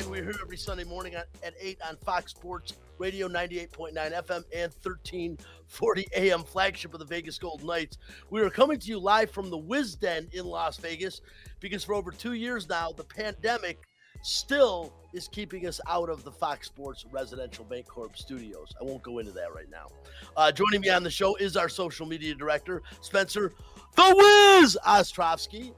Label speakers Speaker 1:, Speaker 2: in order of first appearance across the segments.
Speaker 1: 9. We're here every Sunday morning at 8 on Fox Sports Radio 98.9 FM and 1340 AM, flagship of the Vegas Golden Knights. We are coming to you live from the Wisden in Las Vegas because for over two years now, the pandemic still is keeping us out of the Fox Sports Residential Bancorp studios. I won't go into that right now. Uh, joining me on the show is our social media director, Spencer The Wiz Ostrovsky.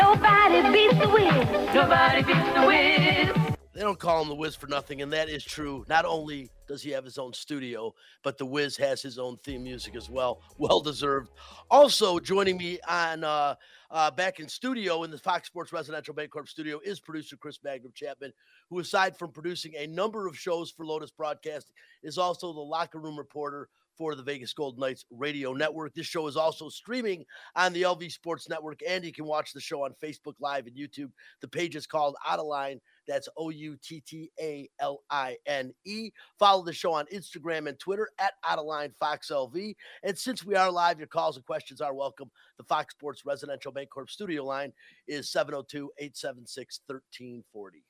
Speaker 2: Nobody beats the Wiz. Nobody beats the Wiz.
Speaker 1: They don't call him the Wiz for nothing, and that is true. Not only does he have his own studio, but the Wiz has his own theme music as well. Well deserved. Also joining me on uh, uh, back in studio in the Fox Sports Residential Bancorp studio is producer Chris Magnum Chapman, who aside from producing a number of shows for Lotus Broadcasting, is also the locker room reporter for the Vegas Golden Knights radio network. This show is also streaming on the LV Sports Network, and you can watch the show on Facebook Live and YouTube. The page is called Out of Line. That's O U T T A L I N E. Follow the show on Instagram and Twitter at Out of Line Fox LV. And since we are live, your calls and questions are welcome. The Fox Sports Residential Bancorp studio line is 702 876 1340.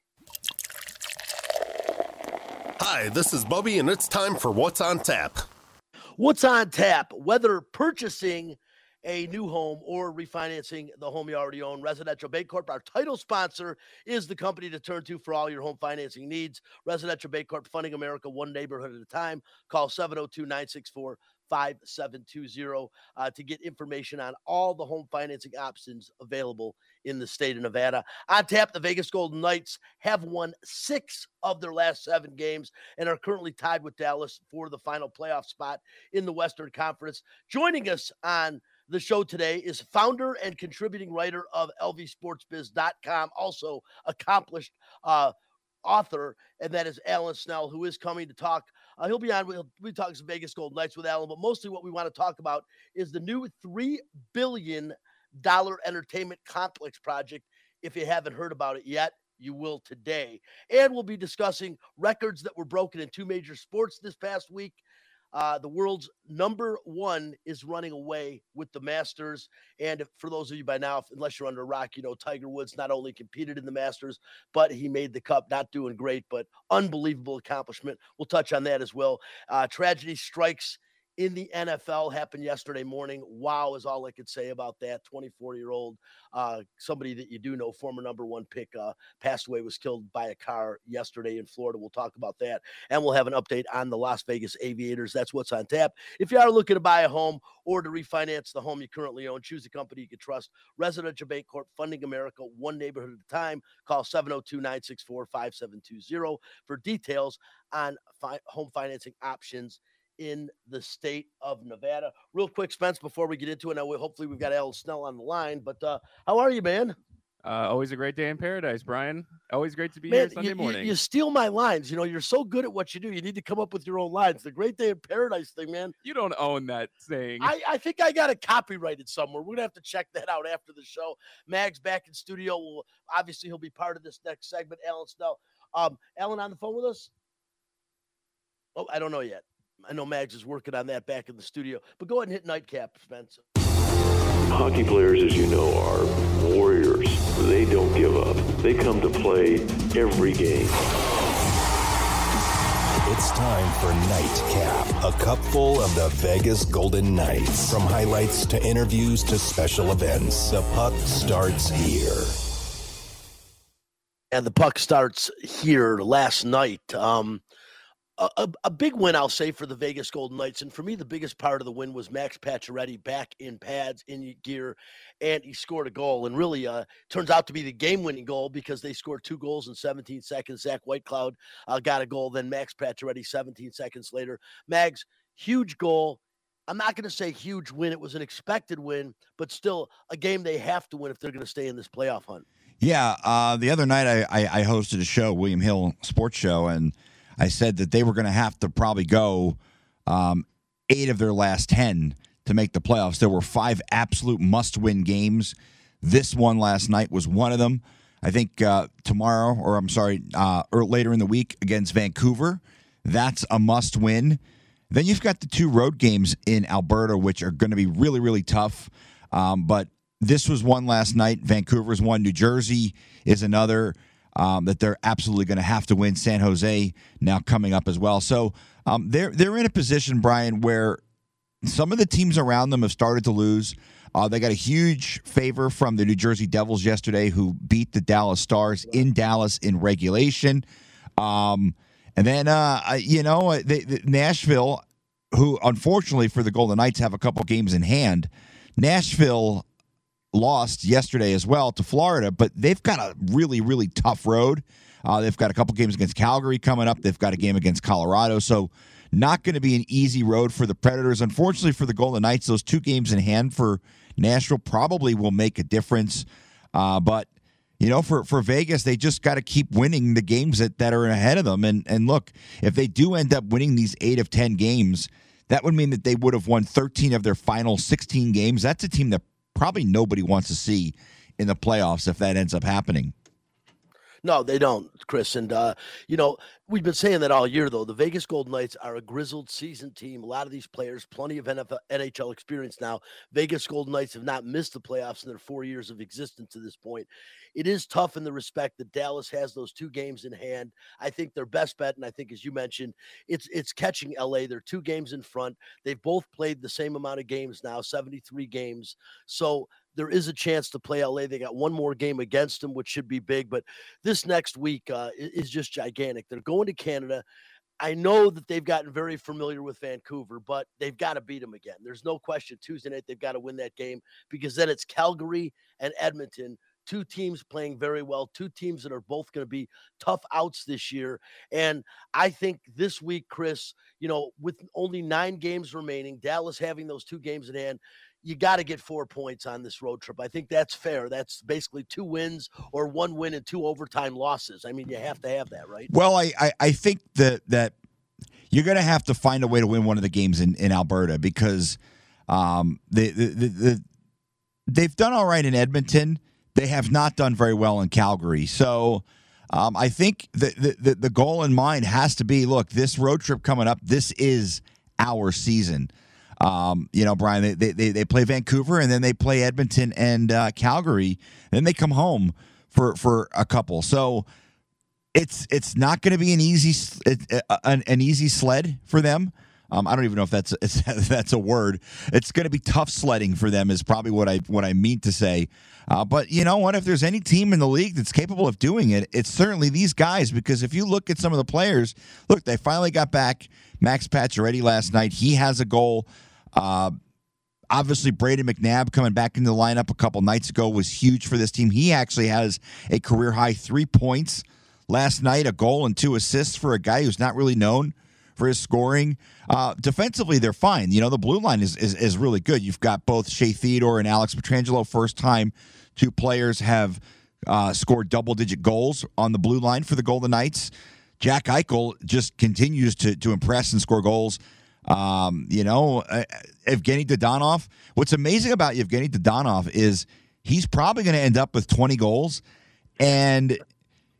Speaker 3: Hi, this is Bubby, and it's time for What's on Tap.
Speaker 1: What's on tap? Whether purchasing a new home or refinancing the home you already own, Residential Bancorp, our title sponsor, is the company to turn to for all your home financing needs. Residential Bancorp, funding America one neighborhood at a time. Call 702 964 5720 uh, to get information on all the home financing options available in the state of Nevada. On tap, the Vegas Golden Knights have won six of their last seven games and are currently tied with Dallas for the final playoff spot in the Western Conference. Joining us on the show today is founder and contributing writer of LVSportsBiz.com, also accomplished uh, author, and that is Alan Snel, who is coming to talk. Uh, he'll be on. We'll be talking some Vegas Golden Knights with Alan, but mostly what we want to talk about is the new three billion dollar entertainment complex project. If you haven't heard about it yet, you will today. And we'll be discussing records that were broken in two major sports this past week. Uh, the world's number one is running away with the Masters. And for those of you by now, unless you're under a rock, you know, Tiger Woods not only competed in the Masters, but he made the cup, not doing great, but unbelievable accomplishment. We'll touch on that as well. Uh, tragedy strikes in the NFL happened yesterday morning. Wow, is all I could say about that. 24 year old, uh, somebody that you do know, former number one pick, uh, passed away, was killed by a car yesterday in Florida. We'll talk about that. And we'll have an update on the Las Vegas Aviators. That's what's on tap. If you are looking to buy a home or to refinance the home you currently own, choose a company you can trust. Residential Bancorp, funding America, one neighborhood at a time. Call 702 964 5720 for details on fi- home financing options in the state of Nevada. Real quick, Spence, before we get into it, now we, hopefully we've got Alan Snel on the line. But uh, how are you, man?
Speaker 4: Uh, always a great day in paradise, Brian. Always great to be
Speaker 1: man,
Speaker 4: here Sunday
Speaker 1: you,
Speaker 4: morning.
Speaker 1: You, you, steal my lines. You know, you're so good at what you do. You need to come up with your own lines. The great day in paradise thing, man.
Speaker 4: You don't own that saying.
Speaker 1: I, I think I got it copyrighted somewhere. We're gonna have to check that out after the show. Mag's back in studio. Will obviously he'll be part of this next segment. Alan Snel. Um, Alan on the phone with us. Oh, I don't know yet. I know Mags is working on that back in the studio. But go ahead and hit nightcap, Spence.
Speaker 5: Hockey players, as you know, are warriors. They don't give up. They come to play every game.
Speaker 6: It's time for Nightcap, a cupful of the Vegas Golden Knights. From highlights to interviews to special events, the puck starts here.
Speaker 1: And the puck starts here last night. Um, a, a, big win, I'll say, for the Vegas Golden Knights. And for me, the biggest part of the win was Max Pacioretty back in pads, in gear, and he scored a goal. And really, uh, turns out to be the game-winning goal because they scored two goals in 17 seconds. Zach Whitecloud uh, got a goal, then Max Pacioretty 17 seconds later. Mags, huge goal. I'm not going to say huge win. It was an expected win, but still a game they have to win if they're going to stay in this playoff hunt.
Speaker 7: Yeah, uh, the other night I, I, I hosted a show, William Hill Sports Show, and – I said that they were going to have to probably go um, eight of their last 10 to make the playoffs. There were five absolute must win games. This one last night was one of them. I think uh, tomorrow, or I'm sorry, uh, or later in the week against Vancouver, that's a must win. Then you've got the two road games in Alberta, which are going to be really, really tough. Um, but this was one last night. Vancouver's one. New Jersey is another um, that they're absolutely going to have to win. San Jose now coming up as well. So um, they're they're in a position, Brian, where some of the teams around them have started to lose. Uh, they got a huge favor from the New Jersey Devils yesterday, who beat the Dallas Stars in Dallas in regulation. Um, and then, uh, you know, they- Nashville, who unfortunately for the Golden Knights have a couple games in hand, Nashville lost yesterday as well to Florida, but they've got a really, really tough road. Uh, they've got a couple games against Calgary coming up. They've got a game against Colorado. So, not going to be an easy road for the Predators. Unfortunately for the Golden Knights, those two games in hand for Nashville probably will make a difference. Uh, but, you know, for, for Vegas, they just got to keep winning the games that, that are ahead of them. And, and look, if they do end up winning these eight of 10 games, that would mean that they would have won 13 of their final 16 games. That's a team that probably nobody wants to see in the playoffs if that ends up happening.
Speaker 1: No, they don't, Chris. And uh, you know, we've been saying that all year though. The Vegas Golden Knights are a grizzled seasoned team. A lot of these players, plenty of NFL, NHL experience now. Vegas Golden Knights have not missed the playoffs in their four years of existence to this point. It is tough in the respect that Dallas has those two games in hand. I think their best bet, and I think as you mentioned, it's it's catching LA. They're two games in front. They've both played the same amount of games now, 73 games. So there is a chance to play LA. They got one more game against them, which should be big. But this next week uh, is just gigantic. They're going to Canada. I know that they've gotten very familiar with Vancouver, but they've got to beat them again. There's no question. Tuesday night, they've got to win that game because then it's Calgary and Edmonton, two teams playing very well, two teams that are both going to be tough outs this year. And I think this week, Chris, you know, with only nine games remaining, Dallas having those two games in hand, you got to get four points on this road trip. I think that's fair. That's basically two wins or one win and two overtime losses. I mean, you have to have that, right?
Speaker 7: Well, I, I, I think that that you're going to have to find a way to win one of the games in, in Alberta because um, the, the, the, the they've done all right in Edmonton. They have not done very well in Calgary. So um, I think the, the, the, the goal in mind has to be look, this road trip coming up, this is our season. Um, you know, Brian, they, they, they, play Vancouver and then they play Edmonton and uh, Calgary. Then they come home for, for a couple. So it's it's not going to be an easy it- uh, an, an easy sled for them. Um, I don't even know if that's if that's a word. It's going to be tough sledding for them. Is probably what I what I mean to say. Uh, but you know what? If there's any team in the league that's capable of doing it, it's certainly these guys. Because if you look at some of the players, look, they finally got back Max Pacioretty last night. He has a goal. Uh, obviously Brayden McNabb coming back into the lineup a couple nights ago was huge for this team. He actually has a career high three points last night, a goal and two assists for a guy who's not really known for his scoring. Uh, defensively, they're fine. You know, the blue line is, is is really good. You've got both Shea Theodore and Alex Pietrangelo. First time two players have uh, scored double digit goals on the blue line for the Golden Knights. Jack Eichel just continues to to impress and score goals. Um, you know, uh, Evgeny Dadonov. What's amazing about Evgeny Dadonov is he's probably going to end up with 20 goals, and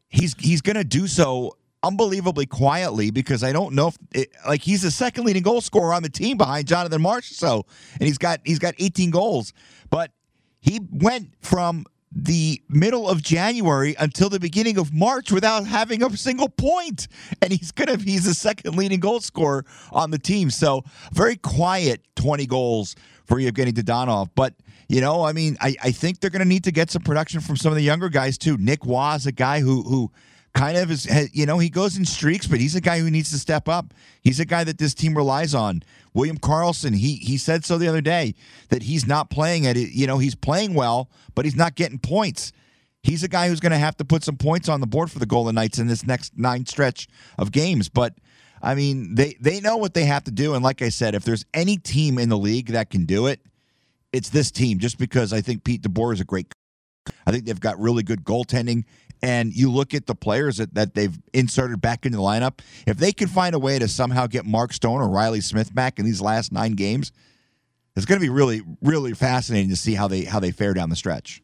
Speaker 7: he's he's going to do so unbelievably quietly because I don't know if it, like he's the second leading goal scorer on the team behind Jonathan Marsh. So, and he's got he's got 18 goals, but he went from the middle of January until the beginning of March without having a single point. And he's gonna he's the second leading goal scorer on the team. So very quiet 20 goals for Evgeny Dadonov. But you know, I mean, I, I think they're gonna need to get some production from some of the younger guys too. Nick Roy is a guy who who kind of is you know he goes in streaks but he's a guy who needs to step up. He's a guy that this team relies on. William Karlsson he he said so the other day that he's not playing at it you know he's playing well but he's not getting points. He's a guy who's going to have to put some points on the board for the golden knights in this next nine stretch of games but i mean they they know what they have to do and like i said if there's any team in the league that can do it it's this team just because i think pete DeBoer is a great I think they've got really good goaltending. And you look at the players that, that they've inserted back into the lineup. If they can find a way to somehow get Mark Stone or Reilly Smith back in these last nine games, it's going to be really, really fascinating to see how they how they fare down the stretch.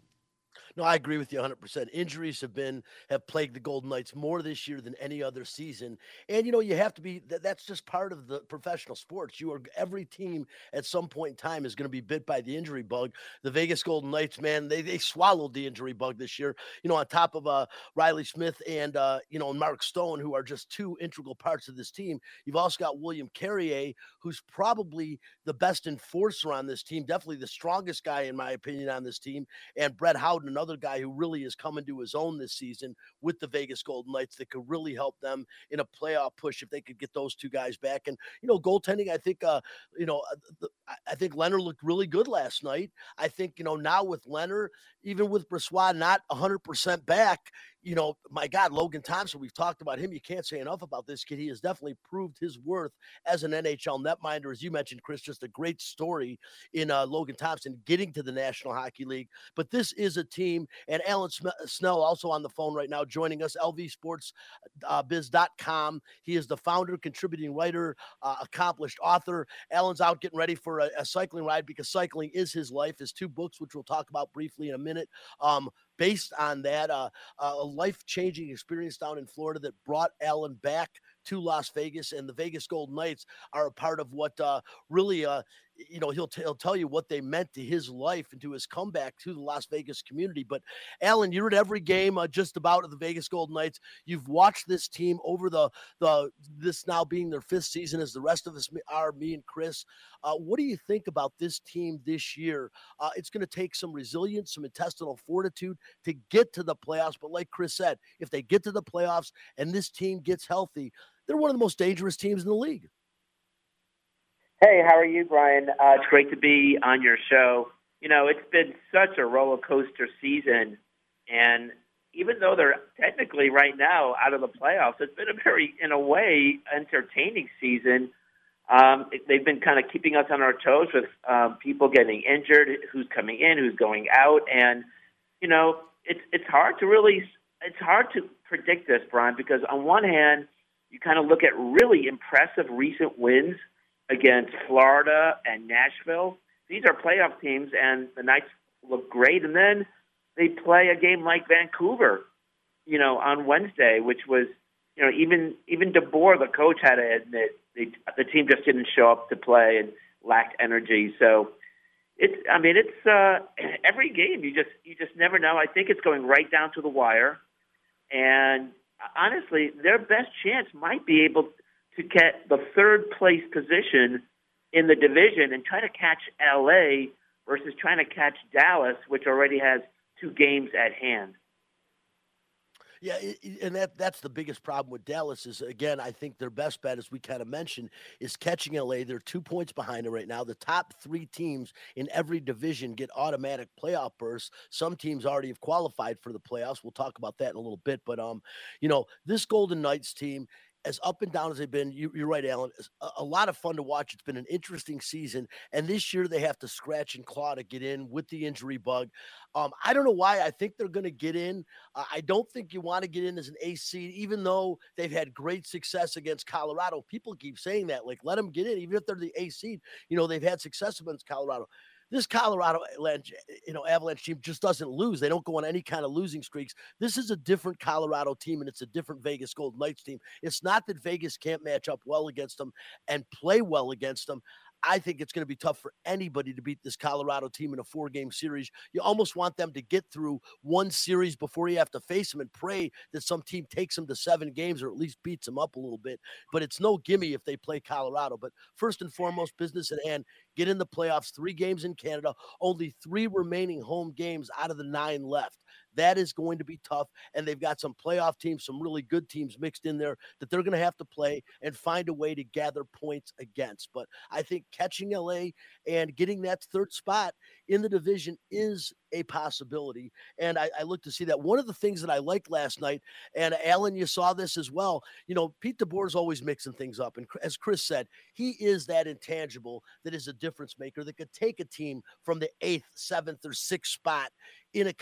Speaker 1: No, I agree with you 100%. Injuries have been have plagued the Golden Knights more this year than any other season. And you know, you have to be that, that's just part of the professional sports. You are every team at some point in time is going to be bit by the injury bug. The Vegas Golden Knights, man, they they swallowed the injury bug this year. You know, on top of uh Reilly Smith and uh, you know, Mark Stone who are just two integral parts of this team. You've also got William Carrier who's probably the best enforcer on this team, definitely the strongest guy in my opinion on this team, and Brett Howden another another guy who really is coming to his own this season with the Vegas Golden Knights that could really help them in a playoff push if they could get those two guys back. And you know, goaltending, I think, uh, you know, uh, I think Lehner looked really good last night. I think you know now with Lehner, even with Brossoit not 100% back, you know, my God, Logan Thompson, we've talked about him. You can't say enough about this kid. He has definitely proved his worth as an NHL netminder. As you mentioned, Chris, just a great story in uh, Logan Thompson getting to the National Hockey League. But this is a team, and Alan Snel also on the phone right now joining us, lvsportsbiz.com. Uh, he is the founder, contributing writer, uh, accomplished author. Alan's out getting ready for a, a cycling ride because cycling is his life. His two books, which we'll talk about briefly in a minute. Um, based on that, uh, a life changing experience down in Florida that brought Alan back to Las Vegas, and the Vegas Golden Knights are a part of what uh, really, uh, you know, he'll, t- he'll tell you what they meant to his life and to his comeback to the Las Vegas community. But Alan, you're at every game uh, just about of the Vegas Golden Knights. You've watched this team over the the this now being their fifth season, as the rest of us are, me and Chris. Uh, what do you think about this team this year? Uh, it's going to take some resilience, some intestinal fortitude to get to the playoffs. But like Chris said, if they get to the playoffs and this team gets healthy, they're one of the most dangerous teams in the league.
Speaker 8: Hey, how are you, Brian? Uh, it's great to be on your show. You know, it's been such a roller coaster season, and even though they're technically right now out of the playoffs, it's been a very, in a way, entertaining season. Um, they've been kind of keeping us on our toes with um, people getting injured, who's coming in, who's going out, and you know, it's it's hard to really it's hard to predict this, Brian, because on one hand, you kind of look at really impressive recent wins against Florida and Nashville. These are playoff teams, and the Knights look great. And then they play a game like Vancouver, you know, on Wednesday, which was, you know, even even DeBoer, the coach, had to admit they, the team just didn't show up to play and lacked energy. So it's, I mean, it's uh, every game. You just you just never know. I think it's going right down to the wire, and honestly, their best chance might be able to get the third place position in the division and try to catch LA versus trying to catch Dallas, which already has two games at hand.
Speaker 1: Yeah, and that that's the biggest problem with Dallas is again, I think their best bet, as we kind of mentioned, is catching LA. They're two points behind it right now. The top three teams in every division get automatic playoff berths. Some teams already have qualified for the playoffs. We'll talk about that in a little bit. But um, you know, this Golden Knights team as up and down as they've been, you, are right, Alan. A, a, lot of fun to watch. It's been an interesting season, and this year they have to scratch and claw to get in with the injury bug. Um, I don't know why. I think they're going to get in. Uh, I don't think you want to get in as an AC, even though they've had great success against Colorado. People keep saying that, like let them get in, even if they're the AC. You know, they've had success against Colorado this Colorado Avalanche, you know, Avalanche team just doesn't lose. They don't go on any kind of losing streaks. This is a different Colorado team, and it's a different Vegas Golden Knights team. It's not that Vegas can't match up well against them and play well against them. I think it's going to be tough for anybody to beat this Colorado team in a four game series. You almost want them to get through one series before you have to face them and pray that some team takes them to seven games or at least beats them up a little bit. But it's no gimme if they play Colorado. But first and foremost, business at hand get in the playoffs, three games in Canada, only three remaining home games out of the nine left. That is going to be tough. And they've got some playoff teams, some really good teams mixed in there that they're going to have to play and find a way to gather points against. But I think catching LA and getting that third spot in the division is a possibility. And I, I look to see that. One of the things that I liked last night, and Alan, you saw this as well. You know, Pete DeBoer is always mixing things up. And as Chris said, he is that intangible that is a difference maker that could take a team from the eighth, seventh, or sixth spot in a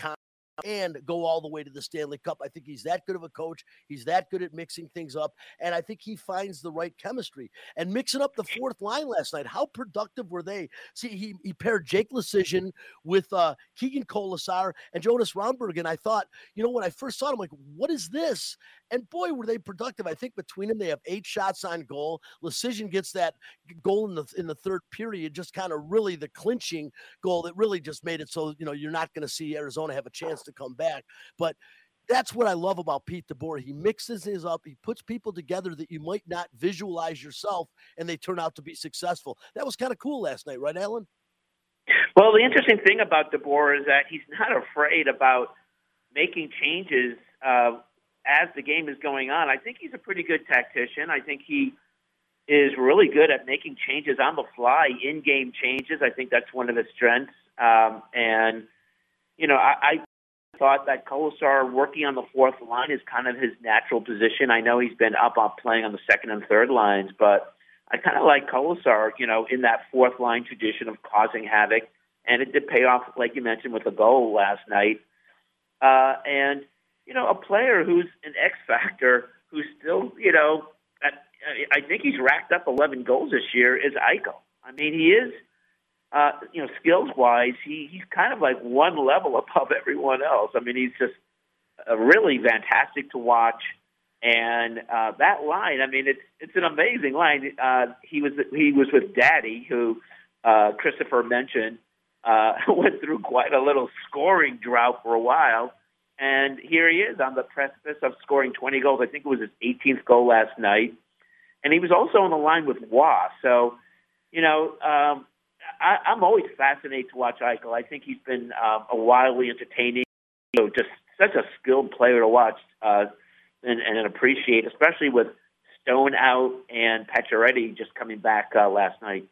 Speaker 1: and go all the way to the Stanley Cup. I think he's that good of a coach. He's that good at mixing things up. And I think he finds the right chemistry. And mixing up the fourth line last night, how productive were they? See, he, he paired Jake Leschyshyn with uh, Keegan Kolesar and Jonas Rondbjerg. And I thought, you know, when I first saw him, like, what is this? And boy, were they productive. I think between them, they have eight shots on goal. Leschyshyn gets that goal in the in the third period, just kind of really the clinching goal that really just made it so, you know, you're not going to see Arizona have a chance to come back. But that's what I love about Pete DeBoer. He mixes his up. He puts people together that you might not visualize yourself, and they turn out to be successful. That was kind of cool last night, right, Alan?
Speaker 8: Well, the interesting thing about DeBoer is that he's not afraid about making changes uh, as the game is going on. I think he's a pretty good tactician. I think he is really good at making changes on the fly, in-game changes. I think that's one of his strengths. Um, and you know, I, I thought that Kolesar working on the fourth line is kind of his natural position. I know he's been up on playing on the second and third lines, but I kind of like Kolesar, you know, in that fourth line tradition of causing havoc. And it did pay off, like you mentioned, with a goal last night. Uh, and you know, a player who's an X factor, who's still, you know, at, I think he's racked up 11 goals this year. Is Eichel? I mean, he is, uh, you know, skills wise, he he's kind of like one level above everyone else. I mean, he's just uh, really fantastic to watch. And uh, that line, I mean, it's it's an amazing line. Uh, he was he was with Daddy, who uh, Christopher mentioned, uh, went through quite a little scoring drought for a while and here he is on the precipice of scoring 20 goals. I think it was his 18th goal last night. And he was also on the line with Roy. So, you know, um, I, I'm always fascinated to watch Eichel. I think he's been um, a wildly entertaining, you know, just such a skilled player to watch uh, and, and appreciate, especially with Stone out and Pacioretty just coming back uh, last night.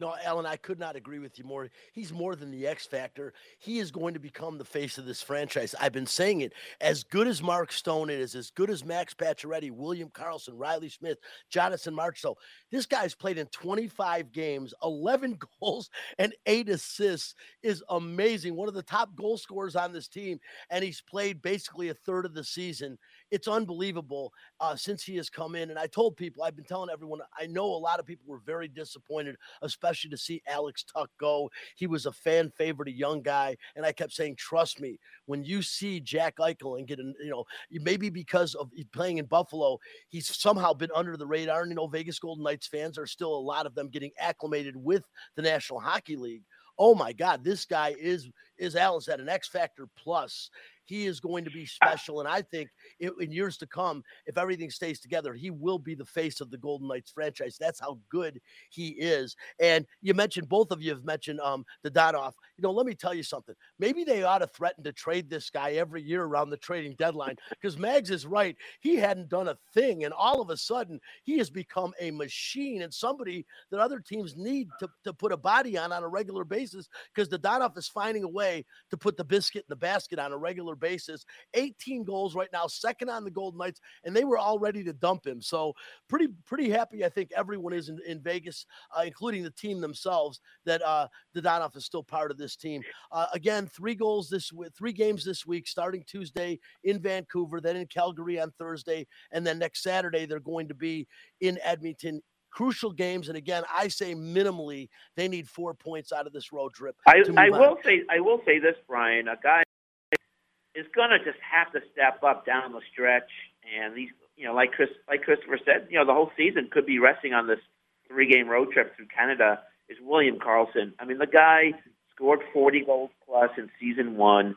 Speaker 1: No, Alan, I could not agree with you more. He's more than the X factor. He is going to become the face of this franchise. I've been saying it. As good as Mark Stone is, as good as Max Pacioretty, William Karlsson, Reilly Smith, Jonathan Marchessault, this guy's played in 25 games, 11 goals and eight assists is amazing. One of the top goal scorers on this team, and he's played basically a third of the season. It's unbelievable uh, since he has come in. And I told people, I've been telling everyone, I know a lot of people were very disappointed, especially to see Alex Tuch go. He was a fan favorite, a young guy. And I kept saying, trust me, when you see Jack Eichel and get, an, you know, maybe because of playing in Buffalo, he's somehow been under the radar. And, you know, Vegas Golden Knights fans are still a lot of them getting acclimated with the National Hockey League oh my God, this guy is is Alan at an X Factor plus. He is going to be special. And I think in, in years to come, if everything stays together, he will be the face of the Golden Knights franchise. That's how good he is. And you mentioned, both of you have mentioned um, Dadonov. You know, let me tell you something. Maybe they ought to threaten to trade this guy every year around the trading deadline because Mags is right. He hadn't done a thing. And all of a sudden, he has become a machine and somebody that other teams need to, to put a body on on a regular basis because the Dadonov is finding a way to put the biscuit in the basket on a regular basis. 18 goals right now, second on the Golden Knights, and they were all ready to dump him. So pretty pretty happy. I think everyone is in, in Vegas, uh, including the team themselves, that uh, Dadonov is still part of this team. Uh, again, three goals this three games this week, starting Tuesday in Vancouver, then in Calgary on Thursday, and then next Saturday they're going to be in Edmonton crucial games. And again, I say minimally they need four points out of this road trip.
Speaker 8: I, I will say I will say this, Brian. A guy is going to just have to step up down the stretch, and these, you know, like Chris, like Christopher said, you know, the whole season could be resting on this three-game road trip through Canada. Is William Karlsson? I mean, the guy scored 40 goals plus in season one,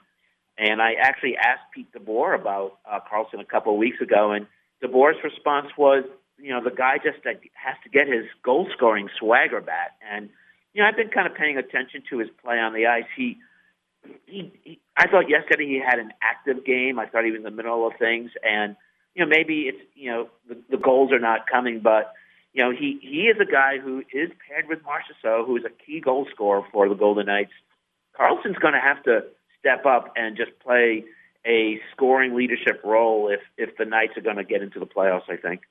Speaker 8: and I actually asked Pete DeBoer about uh, Karlsson a couple of weeks ago, and DeBoer's response was, you know, the guy just uh, has to get his goal-scoring swagger back, and you know, I've been kind of paying attention to his play on the ice. He he, he I thought yesterday he had an active game. I thought he was in the middle of things, and you know maybe it's you know the, the goals are not coming, but you know he he is a guy who is paired with Marchessault, who is a key goal scorer for the Golden Knights. Karlsson's going to have to step up and just play a scoring leadership role if if the Knights are going to get into the playoffs. I think.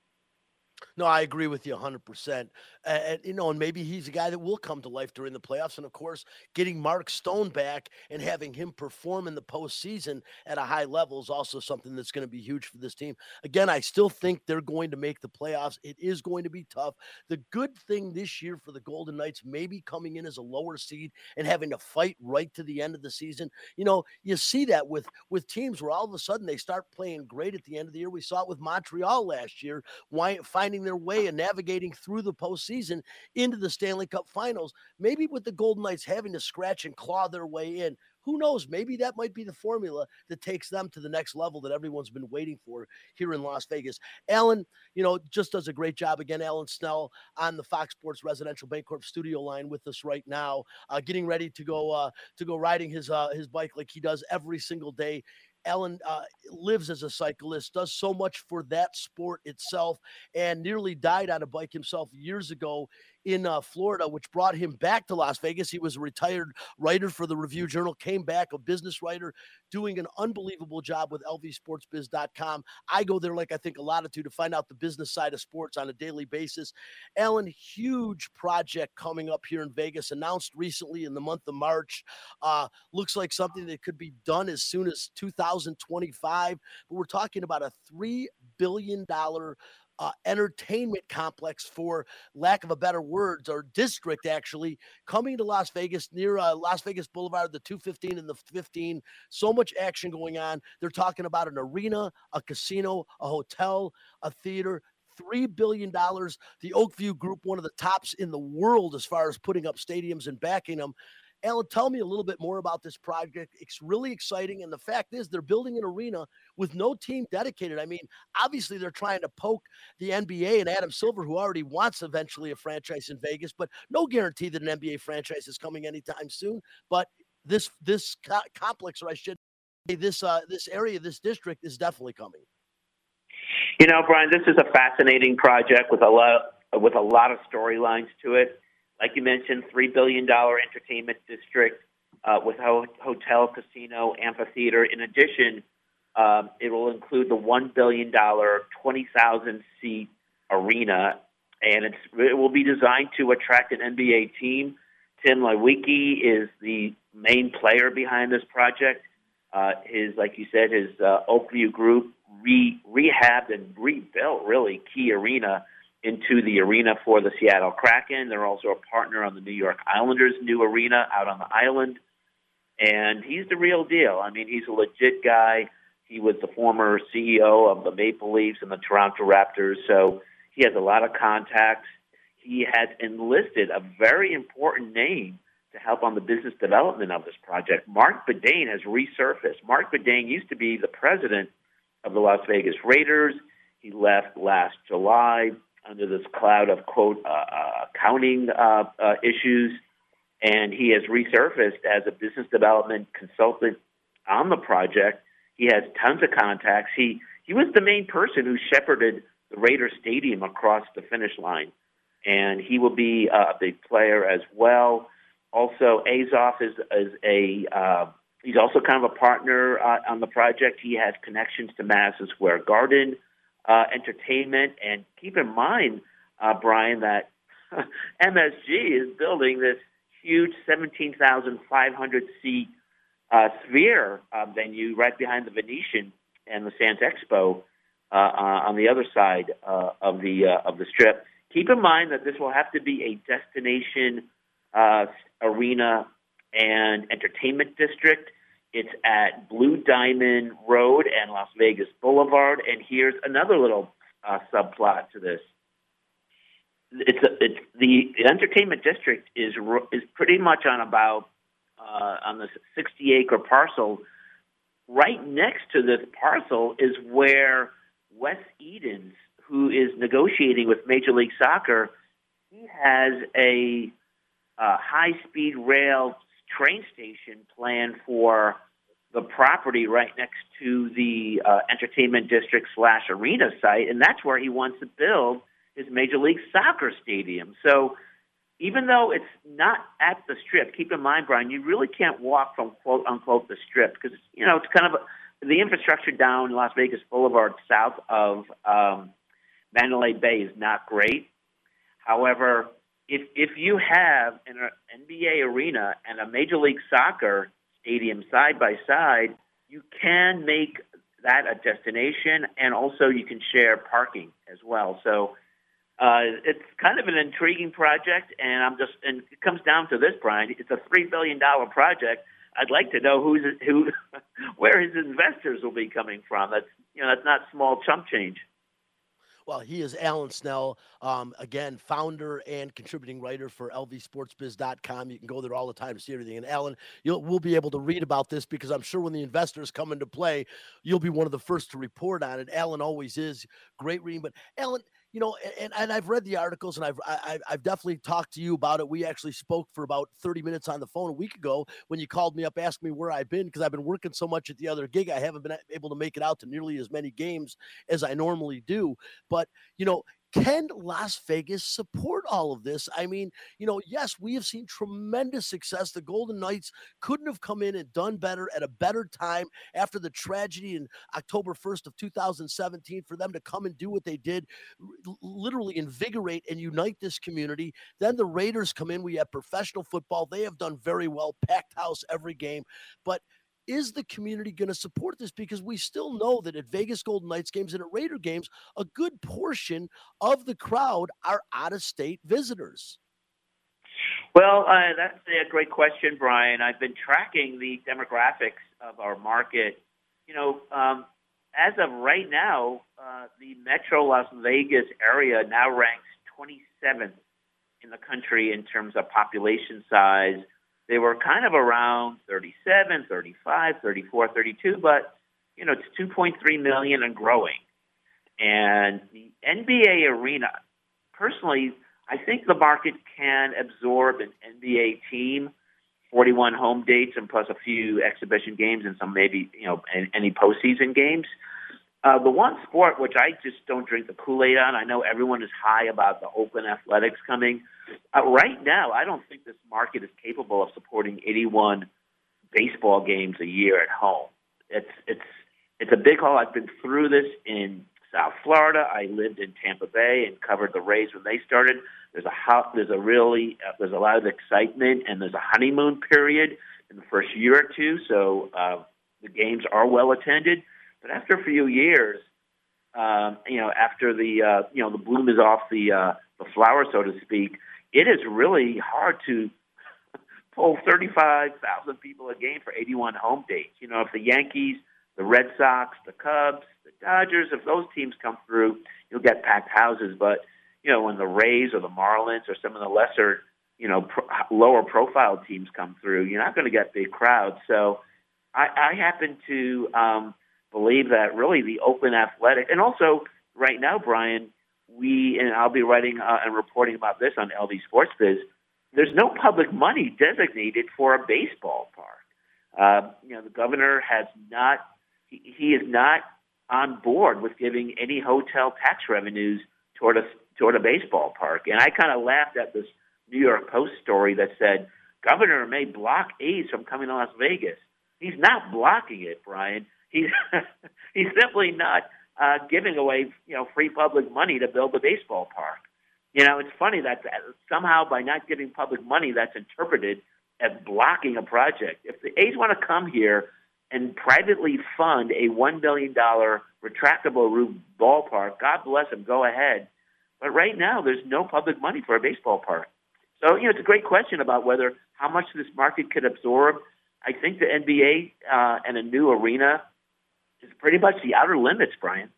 Speaker 1: No, I agree with you 100%. And, you know, and maybe he's a guy that will come to life during the playoffs. And of course, getting Mark Stone back and having him perform in the postseason at a high level is also something that's going to be huge for this team. Again, I still think they're going to make the playoffs. It is going to be tough. The good thing this year for the Golden Knights, maybe coming in as a lower seed and having to fight right to the end of the season. You know, you see that with with teams where all of a sudden they start playing great at the end of the year. We saw it with Montreal last year, finding their way and navigating through the postseason into the Stanley Cup finals. Maybe with the Golden Knights having to scratch and claw their way in, who knows? Maybe that might be the formula that takes them to the next level that everyone's been waiting for here in Las Vegas. Alan, you know, just does a great job again. Alan Snel on the Fox Sports Residential Bancorp studio line with us right now, uh, getting ready to go uh, to go riding his uh, his bike like he does every single day Alan uh, lives as a cyclist, does so much for that sport itself, and nearly died on a bike himself years ago in uh, Florida, which brought him back to Las Vegas. He was a retired writer for the Review Journal, came back a business writer, doing an unbelievable job with lvsportsbiz.com. I go there, like I think a lot of to, to find out the business side of sports on a daily basis. Alan, huge project coming up here in Vegas, announced recently in the month of March. Uh, looks like something that could be done as soon as 2025. But we're talking about a $3 billion uh, entertainment complex, for lack of a better words, or district actually, coming to Las Vegas near uh, Las Vegas Boulevard, the 215 and the 15. So much action going on. They're talking about an arena, a casino, a hotel, a theater. $3 billion. The Oakview Group, one of the tops in the world as far as putting up stadiums and backing them. Alan, tell me a little bit more about this project. It's really exciting. And the fact is, they're building an arena with no team dedicated. I mean, obviously, they're trying to poke the NBA and Adam Silver, who already wants eventually a franchise in Vegas, but no guarantee that an NBA franchise is coming anytime soon. But this this co- complex, or I should say, this uh, this area, this district, is definitely coming.
Speaker 8: You know, Brian, this is a fascinating project with a lot with a lot of storylines to it like you mentioned, $3 billion entertainment district uh, with ho- hotel, casino, amphitheater. In addition, um, it will include the $1 billion, 20,000 seat arena, and it's, it will be designed to attract an NBA team. Tim Leiweke is the main player behind this project. Uh, his, like you said, his uh, Oakview group re- rehabbed and rebuilt really key arena into the arena for the Seattle Kraken. They're also a partner on the New York Islanders' new arena out on the island. And he's the real deal. I mean, he's a legit guy. He was the former CEO of the Maple Leafs and the Toronto Raptors, so he has a lot of contacts. He has enlisted a very important name to help on the business development of this project. Marc Badain has resurfaced. Marc Badain used to be the president of the Las Vegas Raiders. He left last July under this cloud of quote uh, uh, accounting uh, uh, issues, and he has resurfaced as a business development consultant on the project. He has tons of contacts. He he was the main person who shepherded the Raider Stadium across the finish line, and he will be a big player as well. Also, Azoff is is a uh, he's also kind of a partner uh, on the project. He has connections to Madison Square Garden uh, entertainment. And keep in mind, uh, Brian, that MSG is building this huge 17,500 seat uh, Sphere uh, venue right behind the Venetian and the Sands Expo uh, uh, on the other side uh, of the uh, of the Strip. Keep in mind that this will have to be a destination uh, arena and entertainment district. It's at Blue Diamond Road and Las Vegas Boulevard. And here's another little uh, subplot to this. It's, a, it's the, entertainment district is is pretty much on about uh, on the 60 acre parcel. Right next to this parcel is where Wes Edens, who is negotiating with Major League Soccer, he has a uh, high speed rail train station planned for the property right next to the uh, entertainment district slash arena site, and that's where he wants to build his Major League Soccer stadium. So even though it's not at the strip, keep in mind, Brian, you really can't walk from quote unquote the strip because you know it's kind of a, the infrastructure down Las Vegas Boulevard south of um, Mandalay Bay is not great. However, if if you have an NBA arena and a Major League Soccer stadium side by side, you can make that a destination, and also you can share parking as well. So uh, it's kind of an intriguing project, and I'm just and it comes down to this, Brian. It's a three billion dollar project. I'd like to know who's who, where his investors will be coming from. That's you know that's not small chump change.
Speaker 1: Well, he is Alan Snel, um, again, founder and contributing writer for lvsportsbiz.com. You can go there all the time to see everything. And Alan, you'll we'll be able to read about this because I'm sure when the investors come into play, you'll be one of the first to report on it. Alan always is great reading. But Alan, you know, and, and I've read the articles and I've I, I've definitely talked to you about it. We actually spoke for about 30 minutes on the phone a week ago when you called me up, asked me where I've been because I've been working so much at the other gig. I haven't been able to make it out to nearly as many games as I normally do. But you know, can Las Vegas support all of this? I mean, you know, yes, we have seen tremendous success. The Golden Knights couldn't have come in and done better at a better time after the tragedy in October 1st of 2017 for them to come and do what they did, literally invigorate and unite this community. Then the Raiders come in. We have professional football. They have done very well, packed house every game. But is the community going to support this? Because we still know that at Vegas Golden Knights games and at Raider games, a good portion of the crowd are out of state visitors.
Speaker 8: Well, uh, that's a great question, Brian. I've been tracking the demographics of our market. You know, um, as of right now, uh, the Metro Las Vegas area now ranks 27th in the country in terms of population size they were kind of around 37, 35, 34, 32, but you know, it's 2.3 million and growing. And the NBA arena, personally, I think the market can absorb an NBA team, 41 home dates, and plus a few exhibition games and some maybe you know any postseason games. Uh, the one sport which I just don't drink the Kool Aid on, I know everyone is high about the Oakland Athletics coming. Uh, right now, I don't think this market is capable of supporting 81 baseball games a year at home. It's it's it's a big haul. I've been through this in South Florida. I lived in Tampa Bay and covered the Rays when they started. There's a ho- there's a really uh, there's a lot of excitement and there's a honeymoon period in the first year or two. So uh, the games are well attended. But after a few years, um, you know, after the uh, you know the bloom is off the uh, the flower, so to speak, it is really hard to pull 35,000 people a game for 81 home dates. You know, if the Yankees, the Red Sox, the Cubs, the Dodgers, if those teams come through, you'll get packed houses. But you know, when the Rays or the Marlins or some of the lesser, you know, pro- lower profile teams come through, you're not going to get big crowds. So I, I happen to um, believe that really the open athletic, and also right now, Brian, we and I'll be writing uh, and reporting about this on LV Sports Biz. There's no public money designated for a baseball park. Uh, you know, the governor has not. He, he is not on board with giving any hotel tax revenues toward a toward a baseball park. And I kind of laughed at this New York Post story that said governor may block A's from coming to Las Vegas. He's not blocking it, Brian. He's he's simply not uh, giving away you know free public money to build a baseball park. You know, it's funny that somehow by not giving public money, that's interpreted as blocking a project. If the A's want to come here and privately fund a one billion dollar retractable roof ballpark, God bless them, go ahead. But right now, there's no public money for a baseball park. So you know, it's a great question about whether how much this market could absorb. I think the NBA uh, and a new arena is pretty much the outer limits, Brian.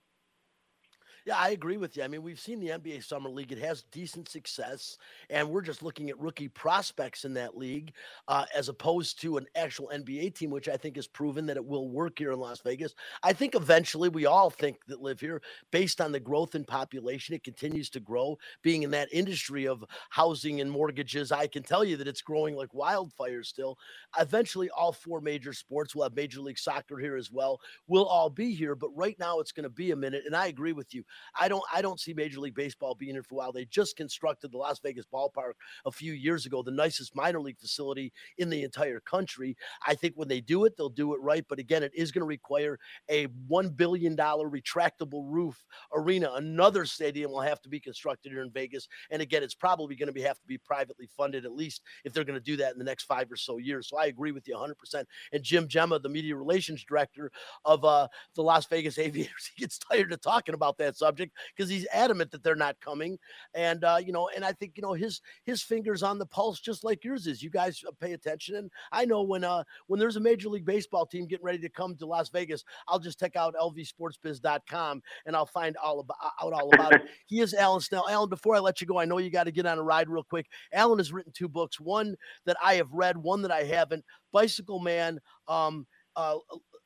Speaker 1: Yeah, I agree with you. I mean, we've seen the NBA Summer League; it has decent success, and we're just looking at rookie prospects in that league, uh, as opposed to an actual NBA team, which I think has proven that it will work here in Las Vegas. I think eventually, we all think that live here, based on the growth in population, it continues to grow. Being in that industry of housing and mortgages, I can tell you that it's growing like wildfire still. Eventually, all four major sports will have Major League Soccer here as well. We'll all be here, but right now, it's going to be a minute. And I agree with you. I don't I don't see Major League Baseball being here for a while. They just constructed the Las Vegas ballpark a few years ago, the nicest minor league facility in the entire country. I think when they do it, they'll do it right. But again, it is going to require a one billion dollar retractable roof arena. Another stadium will have to be constructed here in Vegas, and again, it's probably going to be have to be privately funded at least if they're going to do that in the next five or so years. So I agree with you 100. percent And Jim Gemma, the media relations director of uh, the Las Vegas Aviators, he gets tired of talking about that subject because he's adamant that they're not coming. And uh, you know, and I think you know his his fingers on the pulse, just like yours is. You guys uh, pay attention, and I know when uh when there's a Major League Baseball team getting ready to come to Las Vegas, I'll just check out lvsportsbiz.com and I'll find all about out all about it. He is Alan Snel. Alan, before I let you go, I know you got to get on a ride real quick. Alan has written two books, one that I have read, one that I haven't. Bicycle Man, um, uh,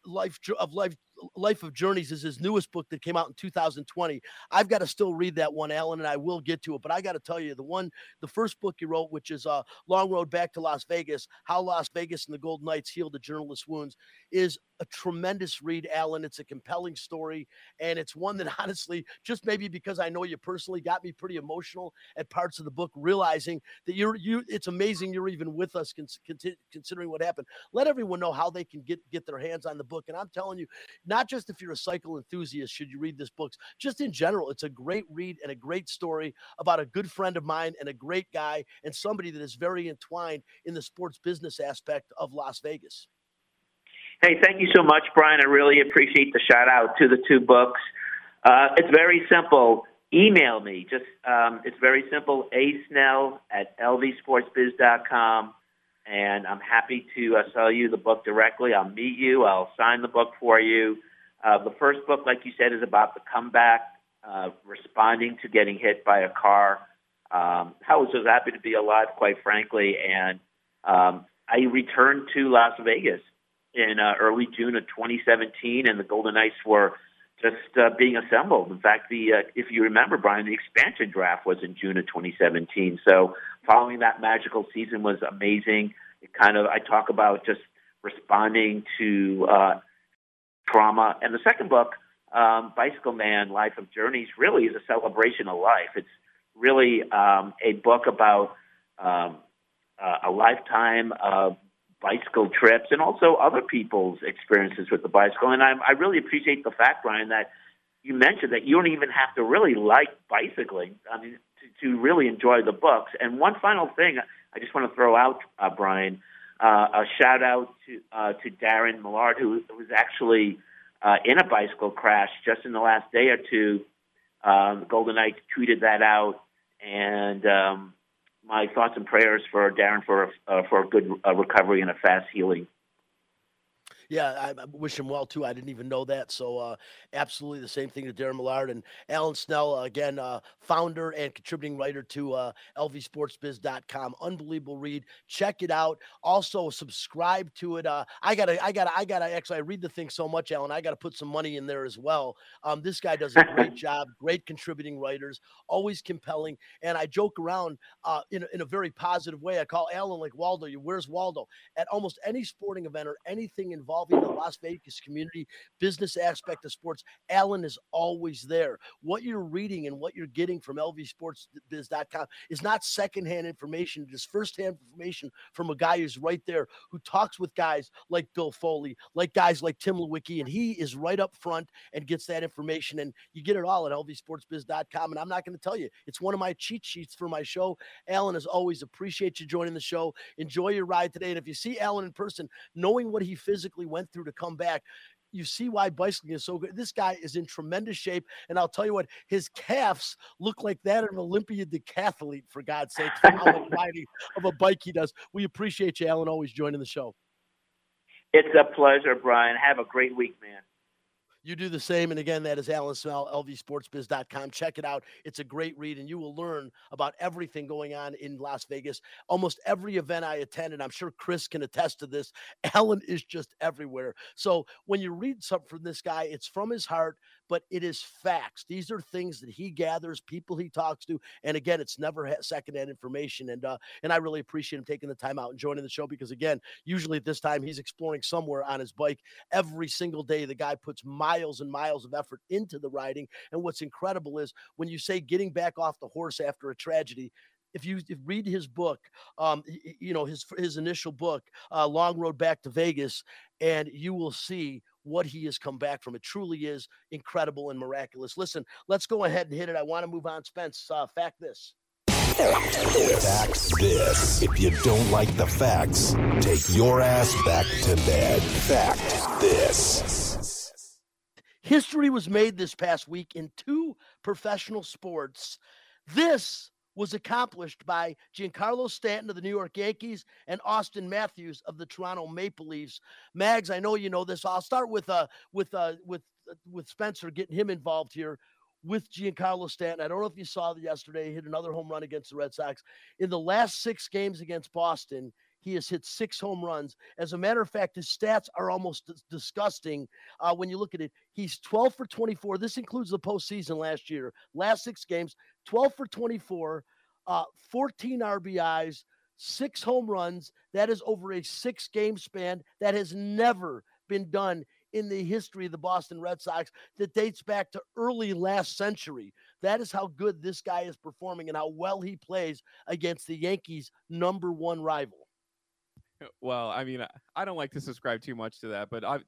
Speaker 1: life of life Life of Journeys is his newest book that came out in 2020. I've got to still read that one, Alan, and I will get to it. But I got to tell you, the one, the first book you wrote, which is uh, Long Road Back to Las Vegas How Las Vegas and the Golden Knights Healed the Journalist's Wounds, is a tremendous read, Alan. It's a compelling story. And it's one that honestly, just maybe because I know you personally, got me pretty emotional at parts of the book, realizing that you're, you, it's amazing you're even with us cons- considering what happened. Let everyone know how they can get, get their hands on the book. And I'm telling you, not just if you're a cycle enthusiast, should you read this book, just in general, it's a great read and a great story about a good friend of mine and a great guy and somebody that is very entwined in the sports business aspect of Las Vegas.
Speaker 8: Hey, thank you so much, Brian. I really appreciate the shout out to the two books. Uh, it's very simple. Email me. Just um, it's very simple. A Snel at lvsportsbiz.com and I'm happy to uh, sell you the book directly. I'll meet you. I'll sign the book for you. Uh, the first book, like you said, is about the comeback, uh, responding to getting hit by a car. Um, I was just happy to be alive, quite frankly, and um, I returned to Las Vegas in uh, early June of 2017, and the Golden Knights were just uh, being assembled. In fact, the uh, if you remember, Brian, the expansion draft was in June of 2017. So following that magical season was amazing. It kind of I talk about just responding to uh, trauma. And the second book, um, Bicycle Man: Life of Journeys, really is a celebration of life. It's really um, a book about um, uh, a lifetime of bicycle trips and also other people's experiences with the bicycle. And I, I really appreciate the fact, Brian, that you mentioned that you don't even have to really like bicycling. I mean, to, to really enjoy the books. And one final thing, I just want to throw out, uh, Brian, uh, a shout out to uh, to Darren Millard, who was actually uh, in a bicycle crash just in the last day or two. Um, Golden Knights tweeted that out, and um, my thoughts and prayers for Darren for uh, for a good uh, recovery and a fast healing
Speaker 1: yeah, I, I, wish him well too. I didn't even know that. So, uh, absolutely the same thing to Darren Millard and Alan Snel, uh, again, uh, founder and contributing writer to uh, lvsportsbiz.com. Unbelievable read. Check it out. Also, subscribe to it. Uh, I gotta, I gotta, I gotta. Actually, I read the thing so much, Alan. I gotta put some money in there as well. Um, this guy does a great job. Great contributing writers, always compelling. And I joke around uh, in in a very positive way. I call Alan like Waldo. You, where's Waldo? At almost any sporting event or anything involved involving the Las Vegas community, business aspect of sports, Alan is always there. What you're reading and what you're getting from lvsportsbiz.com is not secondhand information. It is firsthand information from a guy who's right there, who talks with guys like Bill Foley, like guys like Tim Lewicki, and he is right up front and gets that information. And you get it all at lvsportsbiz.com. And I'm not going to tell you, it's one of my cheat sheets for my show. Alan, as always, appreciate you joining the show. Enjoy your ride today. And if you see Alan in person, knowing what he physically went through to come back you see why bicycling is so good. This guy is in tremendous shape. And I'll tell you what, his calves look like that of an Olympian decathlete, for God's sake, for how much riding of a bike he does. We appreciate you, Alan, always joining the show.
Speaker 8: It's a pleasure, Brian. Have a great week, man.
Speaker 1: You do the same. And again, that is Alan Snel, lvsportsbiz.com. Check it out. It's a great read, and you will learn about everything going on in Las Vegas. Almost every event I attend, and I'm sure Chris can attest to this, Alan is just everywhere. So when you read something from this guy, it's from his heart, but it is facts. These are things that he gathers, people he talks to, and again, it's never ha- secondhand information. And uh, and I really appreciate him taking the time out and joining the show because again, usually at this time he's exploring somewhere on his bike every single day. The guy puts miles and miles of effort into the riding, and what's incredible is when you say getting back off the horse after a tragedy, if you read his book, um, you know his his initial book, uh, Long Road Back to Vegas, and you will see what he has come back from. It truly is incredible and miraculous. Listen, let's go ahead and hit it. I want to move on, Spence. Uh, fact this.
Speaker 6: Facts this. If you don't like the facts, take your ass back to bed. Fact this.
Speaker 1: History was made this past week in two professional sports. This was accomplished by Giancarlo Stanton of the New York Yankees and Auston Matthews of the Toronto Maple Leafs. Mags, I know you know this. I'll start with uh with uh with with Spencer getting him involved here with Giancarlo Stanton. I don't know if you saw that yesterday. He hit another home run against the Red Sox. In the last six games against Boston, he has hit six home runs. As a matter of fact, his stats are almost dis- disgusting uh, when you look at it. He's 12 for 24. This includes the postseason last year. Last six games, 12 for 24, uh, 14 RBIs, six home runs. That is over a six game span. That has never been done in the history of the Boston Red Sox that dates back to early last century. That is how good this guy is performing and how well he plays against the Yankees' number one rival.
Speaker 4: Well, I mean, I- don't like to subscribe too much to that, but I,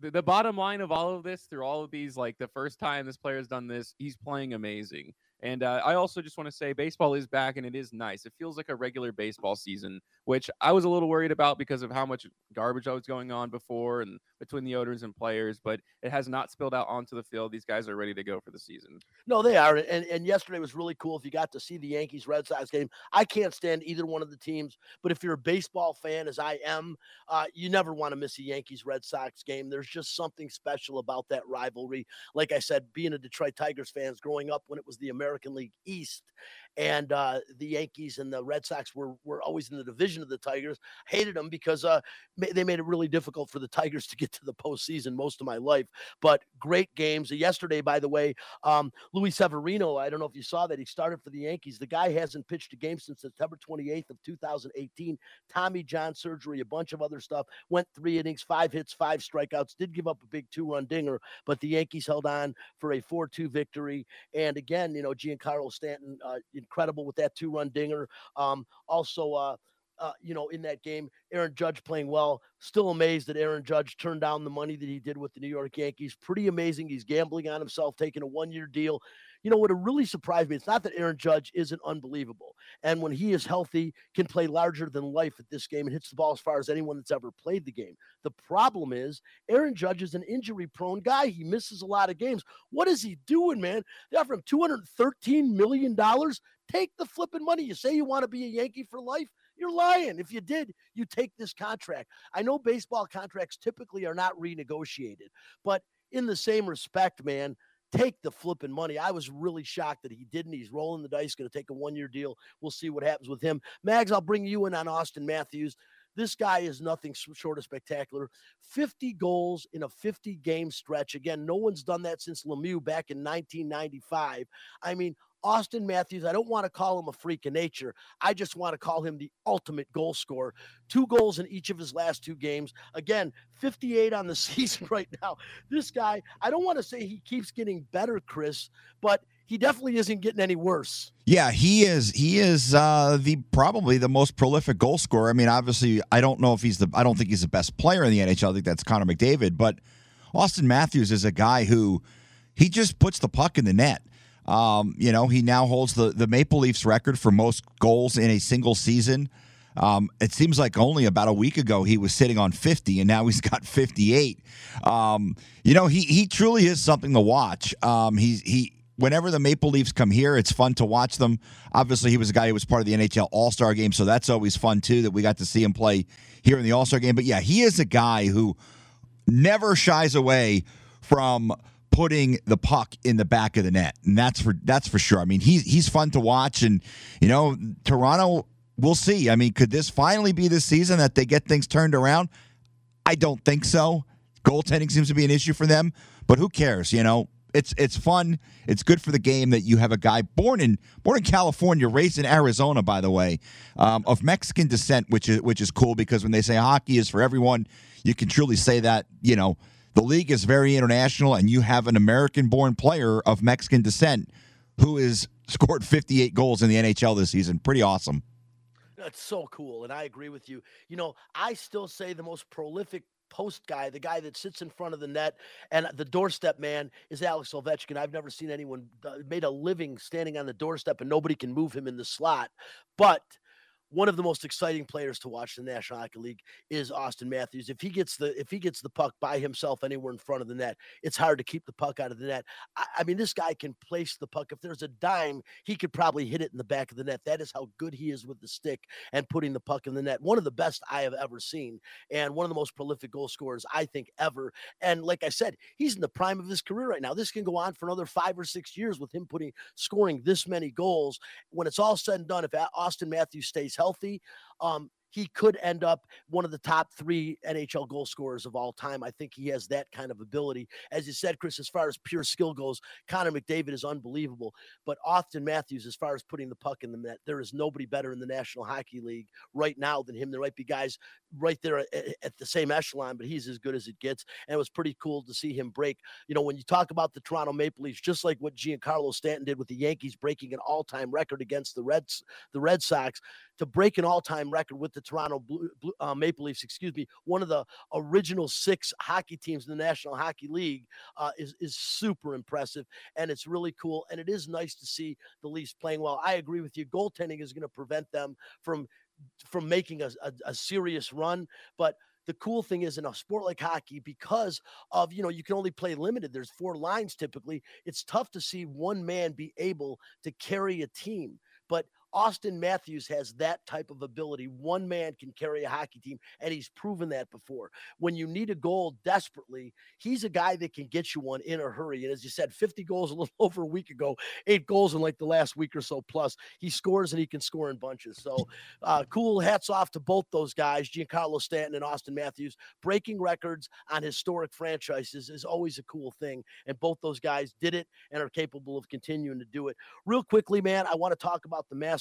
Speaker 4: the, the bottom line of all of this, through all of these, like the first time this player has done this, he's playing amazing. And uh, I also just want to say baseball is back and it is nice. It feels like a regular baseball season, which I was a little worried about because of how much garbage I was going on before and between the owners and players, but it has not spilled out onto the field. These guys are ready to go for the season.
Speaker 1: No, they are. And, and yesterday was really cool if you got to see the Yankees Red Sox game. I can't stand either one of the teams, but if you're a baseball fan, as I am, uh, you never want to miss a Yankees Red Sox game. There's just something special about that rivalry. Like I said, being a Detroit Tigers fans growing up when it was the American League East and uh, the Yankees and the Red Sox were, were always in the division of the Tigers, hated them because uh, they made it really difficult for the Tigers to get to the postseason most of my life. But great games. Yesterday, by the way, um, Luis Severino, I don't know if you saw that. He started for the Yankees. The guy hasn't pitched a game since September 28th of 2018. Tommy John surgery, a bunch of other stuff. Went three innings, five hits, five strikeouts. Did give up a big two-run dinger, but the Yankees held on for a 4-2 victory. And again, you know, Giancarlo Stanton, uh, incredible with that two-run dinger. Um, also, uh, uh, you know, in that game, Aaron Judge playing well. Still amazed that Aaron Judge turned down the money that he did with the New York Yankees. Pretty amazing. He's gambling on himself, taking a one-year deal. You know what? Really surprised me. It's not that Aaron Judge isn't unbelievable, and when he is healthy, can play larger than life at this game and hits the ball as far as anyone that's ever played the game. The problem is Aaron Judge is an injury-prone guy. He misses a lot of games. What is he doing, man? They offer him two hundred thirteen million dollars. Take the flipping money. You say you want to be a Yankee for life. You're lying. If you did, you take this contract. I know baseball contracts typically are not renegotiated, but in the same respect, man, take the flipping money. I was really shocked that he didn't. He's rolling the dice, going to take a one year deal. We'll see what happens with him. Mags, I'll bring you in on Auston Matthews. This guy is nothing short of spectacular. 50 goals in a 50 game stretch. Again, no one's done that since Lemieux back in 1995. I mean, Auston Matthews, I don't want to call him a freak of nature. I just want to call him the ultimate goal scorer. Two goals in each of his last two games. Again, 58 on the season right now. This guy, I don't want to say he keeps getting better, Chris, but he definitely isn't getting any worse.
Speaker 7: Yeah, he is. He is uh, the probably the most prolific goal scorer. I mean, obviously, I don't know if he's the. I don't think he's the best player in the NHL. I think that's Connor McDavid. But Auston Matthews is a guy who he just puts the puck in the net. Um, you know, he now holds the the Maple Leafs record for most goals in a single season. Um, it seems like only about a week ago he was sitting on 50, and now he's got 58. Um, you know, he he truly is something to watch. Um, he's he whenever the Maple Leafs come here, it's fun to watch them. Obviously, he was a guy who was part of the NHL All Star game, so that's always fun too that we got to see him play here in the All Star game. But yeah, he is a guy who never shies away from putting the puck in the back of the net, and that's for that's for sure. I mean, he's he's fun to watch, and you know, Toronto. We'll see. I mean, could this finally be the season that they get things turned around? I don't think so. Goaltending seems to be an issue for them, but who cares? You know, it's it's fun. It's good for the game that you have a guy born in born in California, raised in Arizona, by the way, um, of Mexican descent, which is which is cool because when they say hockey is for everyone, you can truly say that. You know, the league is very international, and you have an American-born player of Mexican descent who has scored 58 goals in the NHL this season. Pretty awesome.
Speaker 1: That's so cool. And I agree with you. You know, I still say the most prolific post guy, the guy that sits in front of the net and the doorstep man is Alex Ovechkin. I've never seen anyone uh, made a living standing on the doorstep and nobody can move him in the slot. But one of the most exciting players to watch in the National Hockey League is Auston Matthews. If he gets the if he gets the puck by himself anywhere in front of the net, it's hard to keep the puck out of the net. I, I, mean, this guy can place the puck. If there's a dime, he could probably hit it in the back of the net. That is how good he is with the stick and putting the puck in the net. One of the best I have ever seen, and one of the most prolific goal scorers I think ever. And like I said, he's in the prime of his career right now. This can go on for another five or six years with him putting scoring this many goals. When it's all said and done, if Auston Matthews stays healthy. Um, he could end up one of the top three NHL goal scorers of all time. I think he has that kind of ability. As you said, Chris, as far as pure skill goes, Connor McDavid is unbelievable. But Auston Matthews, as far as putting the puck in the net, there is nobody better in the National Hockey League right now than him. There might be guys right there at, at the same echelon, but he's as good as it gets. And it was pretty cool to see him break. You know, when you talk about the Toronto Maple Leafs, just like what Giancarlo Stanton did with the Yankees breaking an all-time record against the Reds, the Red Sox, to break an all-time record with the Toronto Blue, Blue, uh, Maple Leafs, excuse me, one of the original six hockey teams in the National Hockey League, uh, is is super impressive, and it's really cool. And it is nice to see the Leafs playing well. I agree with you. Goaltending is going to prevent them from from making a, a, a serious run, but the cool thing is in a sport like hockey because of you know you can only play limited there's four lines typically it's tough to see one man be able to carry a team but Auston Matthews has that type of ability. One man can carry a hockey team, and he's proven that before. When you need a goal desperately, he's a guy that can get you one in a hurry. And as you said, 50 goals a little over a week ago, eight goals in like the last week or so plus. He scores and he can score in bunches. So uh, cool. Hats off to both those guys, Giancarlo Stanton and Auston Matthews. Breaking records on historic franchises is always a cool thing. And both those guys did it and are capable of continuing to do it. Real quickly, man, I want to talk about the Masters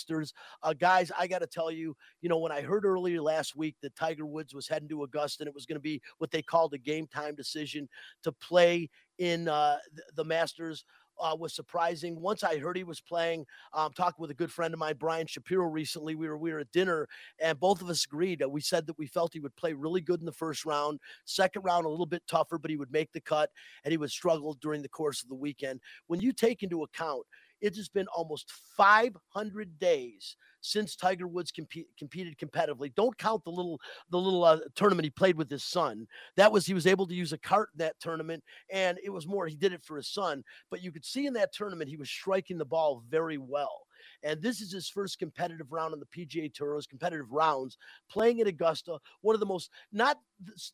Speaker 1: Uh, guys, I got to tell you, you know, when I heard earlier last week that Tiger Woods was heading to Augusta and it was going to be what they called a game time decision to play in uh, the Masters. Uh, was surprising. Once I heard he was playing, um, talking with a good friend of mine, Brian Shapiro, recently. We were we were at dinner, and both of us agreed. we said that we felt he would play really good in the first round. Second round, a little bit tougher, but he would make the cut, and he would struggle during the course of the weekend. When you take into account it has been almost 500 days since Tiger Woods compete, competed competitively. Don't count the little the little uh, tournament he played with his son. That was he was able to use a cart in that tournament, and it was more he did it for his son. But you could see in that tournament he was striking the ball very well. And this is his first competitive round on the PGA Tour, his competitive rounds, playing at Augusta, one of the most, not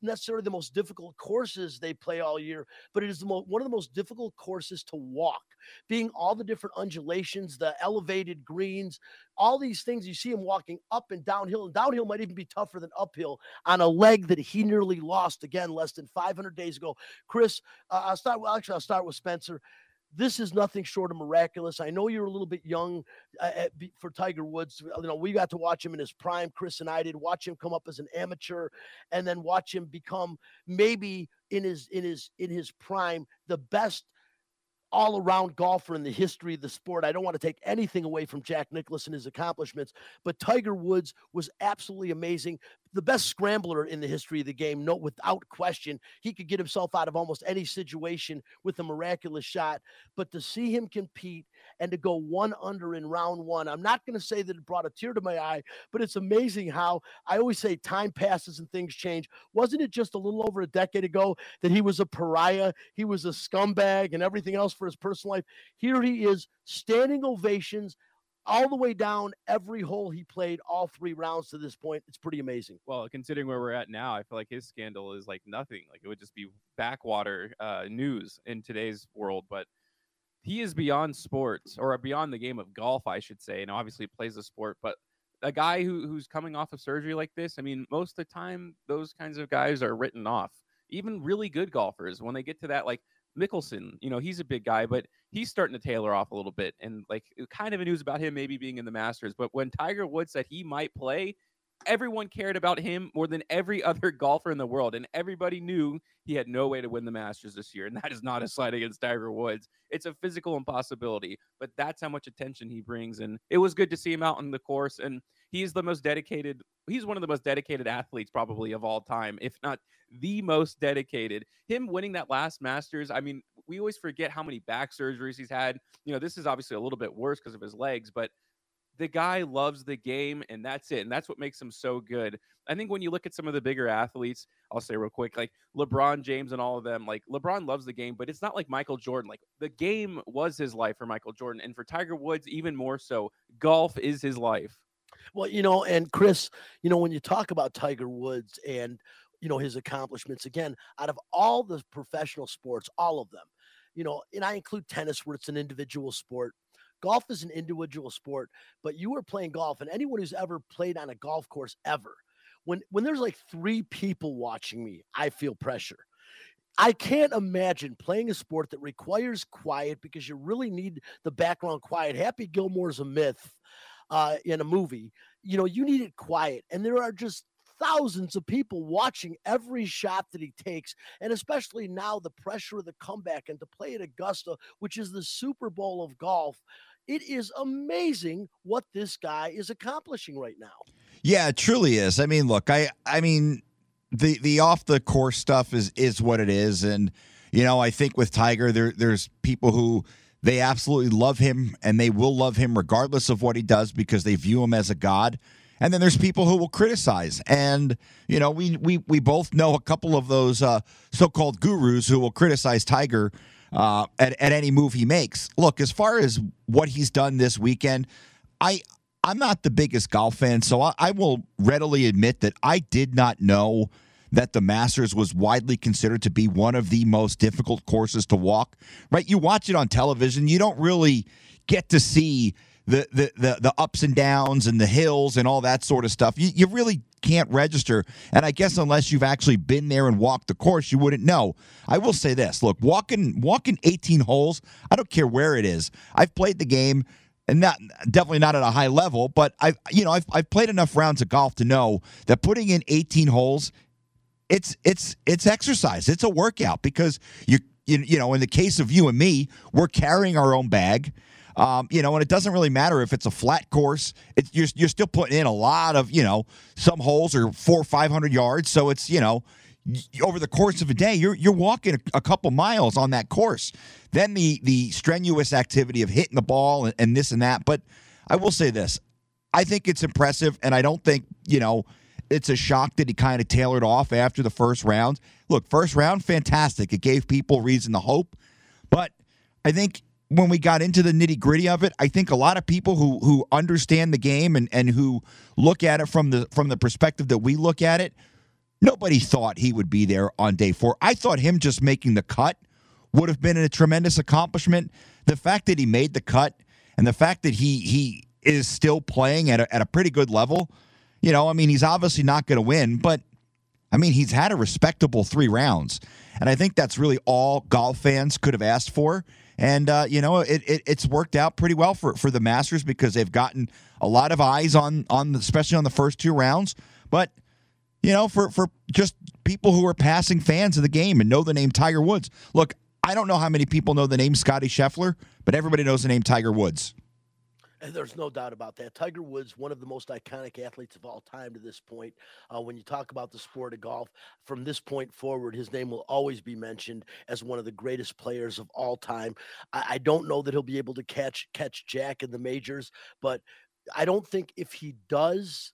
Speaker 1: necessarily the most difficult courses they play all year, but it is the most, one of the most difficult courses to walk, being all the different undulations, the elevated greens, all these things. You see him walking up and downhill, and downhill might even be tougher than uphill on a leg that he nearly lost again less than 500 days ago. Chris, uh, I'll start. Well, actually, I'll start with Spencer this is nothing short of miraculous. I know you're a little bit young uh, at, for Tiger Woods. You know, we got to watch him in his prime. Chris and I did watch him come up as an amateur, and then watch him become maybe in his in his in his prime the best all around golfer in the history of the sport. I don't want to take anything away from Jack Nicklaus and his accomplishments, but Tiger Woods was absolutely amazing the best scrambler in the history of the game, no, without question. He could get himself out of almost any situation with a miraculous shot. But to see him compete and to go one under in round one, I'm not going to say that it brought a tear to my eye, but it's amazing how I always say time passes and things change. Wasn't it just a little over a decade ago that he was a pariah, he was a scumbag, and everything else for his personal life? Here he is, standing ovations all the way down every hole he played all three rounds to this point. It's pretty amazing.
Speaker 4: Well, considering where we're at now, I feel like his scandal is like nothing. Like it would just be backwater uh, news in today's world. But he is beyond sports or beyond the game of golf, I should say. And obviously plays a sport, but a guy who, who's coming off of surgery like this, I mean, most of the time those kinds of guys are written off. Even really good golfers, when they get to that, like Mickelson, you know, he's a big guy, but he's starting to tailor off a little bit. And like kind of a news about him maybe being in the Masters. But when Tiger Woods said he might play, everyone cared about him more than every other golfer in the world. And everybody knew he had no way to win the Masters this year. And that is not a slight against Tiger Woods. It's a physical impossibility, but that's how much attention he brings. And it was good to see him out on the course. And he's the most dedicated, he's one of the most dedicated athletes probably of all time, if not the most dedicated. Him winning that last Masters, I mean, we always forget how many back surgeries he's had. You know, this is obviously a little bit worse because of his legs, but the guy loves the game and that's it and that's what makes him so good i think when you look at some of the bigger athletes i'll say real quick like lebron james and all of them like lebron loves the game but it's not like michael jordan like the game was his life for michael jordan and for tiger woods even more so golf is his life
Speaker 1: Well, you know, and Chris, you know, when you talk about Tiger Woods and you know his accomplishments, again, out of all the professional sports, all of them, you know, and I include tennis where it's an individual sport. Golf is an individual sport, but you are playing golf, and anyone who's ever played on a golf course ever, when when there's like three people watching me, I feel pressure. I can't imagine playing a sport that requires quiet because you really need the background quiet. Happy Gilmore's a myth uh, in a movie. You know, you need it quiet, and there are just thousands of people watching every shot that he takes, and especially now the pressure of the comeback and to play at Augusta, which is the Super Bowl of golf. It is amazing what this guy is accomplishing right now.
Speaker 7: Yeah, it truly is. I mean, look, I I mean the the off the course stuff is is what it is and you know, I think with Tiger there there's people who they absolutely love him and they will love him regardless of what he does because they view him as a god. And then there's people who will criticize. And you know, we we we both know a couple of those uh so-called gurus who will criticize Tiger uh, at, at any move he makes. Look, as far as what he's done this weekend, I I'm not the biggest golf fan, so I, I will readily admit that I did not know that the Masters was widely considered to be one of the most difficult courses to walk. Right? You watch it on television, you don't really get to see the the the, the ups and downs and the hills and all that sort of stuff. You, you really can't register. And I guess unless you've actually been there and walked the course, you wouldn't know. I will say this: look, walking walking 18 holes, I don't care where it is. I've played the game and not definitely not at a high level, but I've you know I've I've played enough rounds of golf to know that putting in 18 holes, it's it's it's exercise. It's a workout because you you, you know in the case of you and me, we're carrying our own bag. Um, you know, and it doesn't really matter if it's a flat course. It's you're you're still putting in a lot of you know some holes are four or five hundred yards, so it's you know over the course of a day you're you're walking a, a couple miles on that course. Then the the strenuous activity of hitting the ball and, and this and that. But I will say this: I think it's impressive, and I don't think you know it's a shock that he kind of tailored off after the first round. Look, first round, fantastic. It gave people reason to hope, but I think when we got into the nitty gritty of it, I think a lot of people who who understand the game and and who look at it from the from the perspective that we look at it, nobody thought he would be there on day four. I thought him just making the cut would have been a tremendous accomplishment. The fact that he made the cut and the fact that he he is still playing at a, at a pretty good level, you know, I mean, he's obviously not going to win, but I mean, he's had a respectable three rounds, and I think that's really all golf fans could have asked for. And uh, you know, it, it it's worked out pretty well for for the Masters because they've gotten a lot of eyes on on the, especially on the first two rounds. But you know, for for just people who are passing fans of the game and know the name Tiger Woods. Look, I don't know how many people know the name Scotty Scheffler, but everybody knows the name Tiger Woods.
Speaker 1: There's no doubt about that. Tiger Woods, one of the most iconic athletes of all time to this point. Uh, when you talk about the sport of golf, from this point forward, his name will always be mentioned as one of the greatest players of all time. I, I don't know that he'll be able to catch catch Jack in the majors, but I don't think if he does,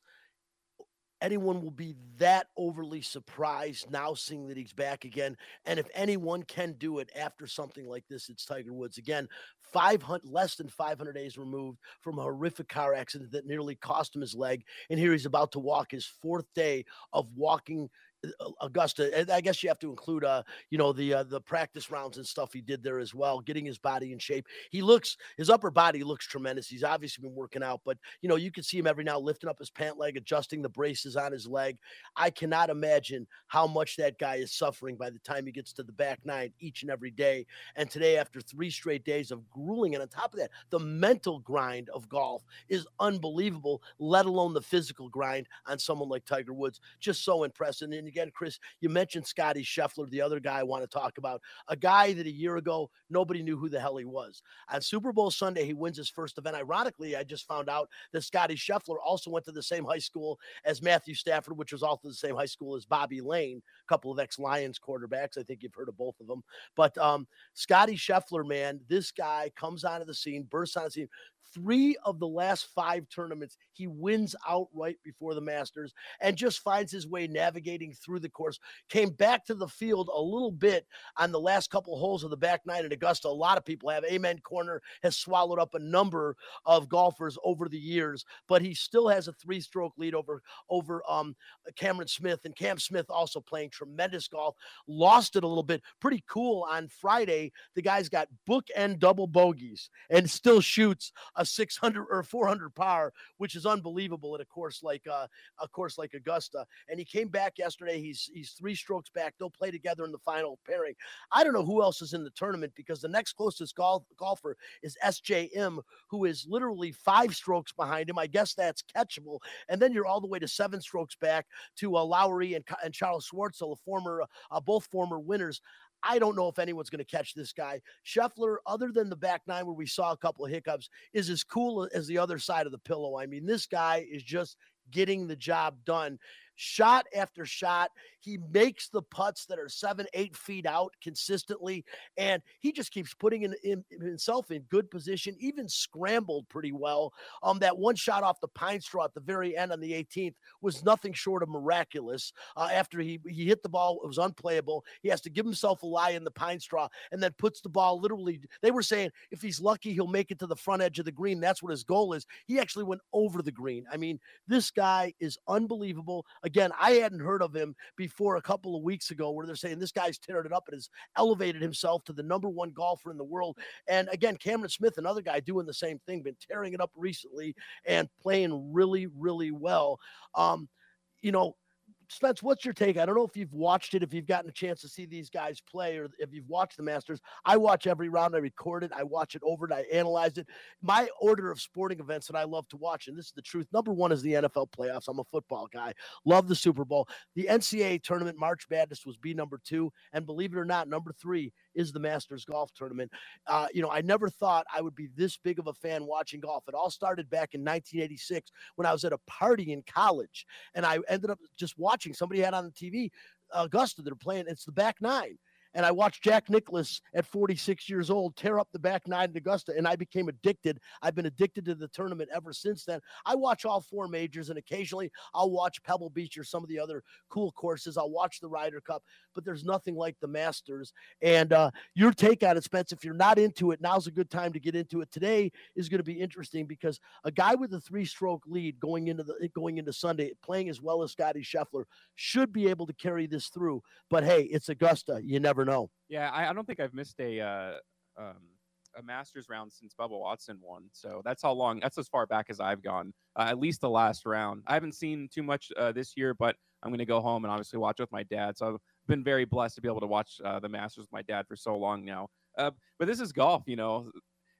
Speaker 1: anyone will be that overly surprised now seeing that he's back again. And if anyone can do it after something like this, it's Tiger Woods. Again, 500 less than 500 days removed from a horrific car accident that nearly cost him his leg. And here he's about to walk his fourth day of walking Augusta, and I guess you have to include, uh, you know, the uh, the practice rounds and stuff he did there as well, getting his body in shape. He looks, his upper body looks tremendous. He's obviously been working out, but you know, you can see him every now lifting up his pant leg, adjusting the braces on his leg. I cannot imagine how much that guy is suffering by the time he gets to the back nine each and every day. And today, after three straight days of grueling, and on top of that, the mental grind of golf is unbelievable. Let alone the physical grind on someone like Tiger Woods. Just so impressive. And again, Chris, you mentioned Scotty Scheffler, the other guy I want to talk about, a guy that a year ago nobody knew who the hell he was. On Super Bowl Sunday, he wins his first event. Ironically, I just found out that Scotty Scheffler also went to the same high school as Matthew Stafford, which was also the same high school as Bobby Layne, a couple of ex Lions quarterbacks. I think you've heard of both of them. But um, Scotty Scheffler, man, this guy comes onto the scene, bursts on the scene, three of the last five tournaments, he wins outright before the Masters and just finds his way navigating through the course. Came back to the field a little bit on the last couple holes of the back nine at Augusta. A lot of people have. Amen Corner has swallowed up a number of golfers over the years, but he still has a three stroke lead over, over um, Cameron Smith. And Cam Smith also playing tremendous golf. Lost it a little bit. Pretty cool on Friday. The guy's got bookend double bogeys and still shoots a 600 or 400 par, which is unbelievable at a course like uh, a course like Augusta. And he came back yesterday. He's he's three strokes back. They'll play together in the final pairing. I don't know who else is in the tournament because the next closest golf, golfer is SJM, who is literally five strokes behind him. I guess that's catchable. And then you're all the way to seven strokes back to uh, Lowry and, and Charles Schwartzel, a former, uh, both former winners. I don't know if anyone's going to catch this guy. Scheffler, other than the back nine where we saw a couple of hiccups, is as cool as the other side of the pillow. I mean, this guy is just getting the job done shot after shot. He makes the putts that are seven, eight feet out consistently, and he just keeps putting in, in, himself in good position. Even scrambled pretty well. Um, that one shot off the pine straw at the very end on the 18th was nothing short of miraculous. Uh, after he he hit the ball, it was unplayable. He has to give himself a lie in the pine straw, and then puts the ball literally. They were saying if he's lucky, he'll make it to the front edge of the green. That's what his goal is. He actually went over the green. I mean, this guy is unbelievable. Again, I hadn't heard of him before a couple of weeks ago, where they're saying this guy's tearing it up and has elevated himself to the number one golfer in the world. And again, Cameron Smith, another guy doing the same thing, been tearing it up recently and playing really, really well. Um, you know, Spence, what's your take? I don't know if you've watched it, if you've gotten a chance to see these guys play, or if you've watched the Masters. I watch every round. I record it. I watch it over and I analyze it. My order of sporting events that I love to watch, and this is the truth. Number one is the NFL playoffs. I'm a football guy. Love the Super Bowl. The NCAA tournament, March Madness, was B number two, and believe it or not, number three is the Masters Golf Tournament. Uh, you know, I never thought I would be this big of a fan watching golf. It all started back in 1986 when I was at a party in college, and I ended up just watching. Somebody had on the TV Augusta. They're playing. It's the back nine. And I watched Jack Nicklaus at 46 years old tear up the back nine at Augusta, and I became addicted. I've been addicted to the tournament ever since then. I watch all four majors, and occasionally I'll watch Pebble Beach or some of the other cool courses. I'll watch the Ryder Cup, but there's nothing like the Masters. And uh, your take on it, Spence, if you're not into it, now's a good time to get into it. Today is going to be interesting because a guy with a three-stroke lead going into the going into Sunday, playing as well as Scotty Scheffler, should be able to carry this through. But hey, it's Augusta. You never never know.
Speaker 4: Yeah, I, I don't think I've missed a uh, um, a Masters round since Bubba Watson won. So that's how long. That's as far back as I've gone. Uh, at least the last round. I haven't seen too much uh, this year, but I'm going to go home and obviously watch with my dad. So I've been very blessed to be able to watch uh, the Masters with my dad for so long now. Uh, but this is golf, you know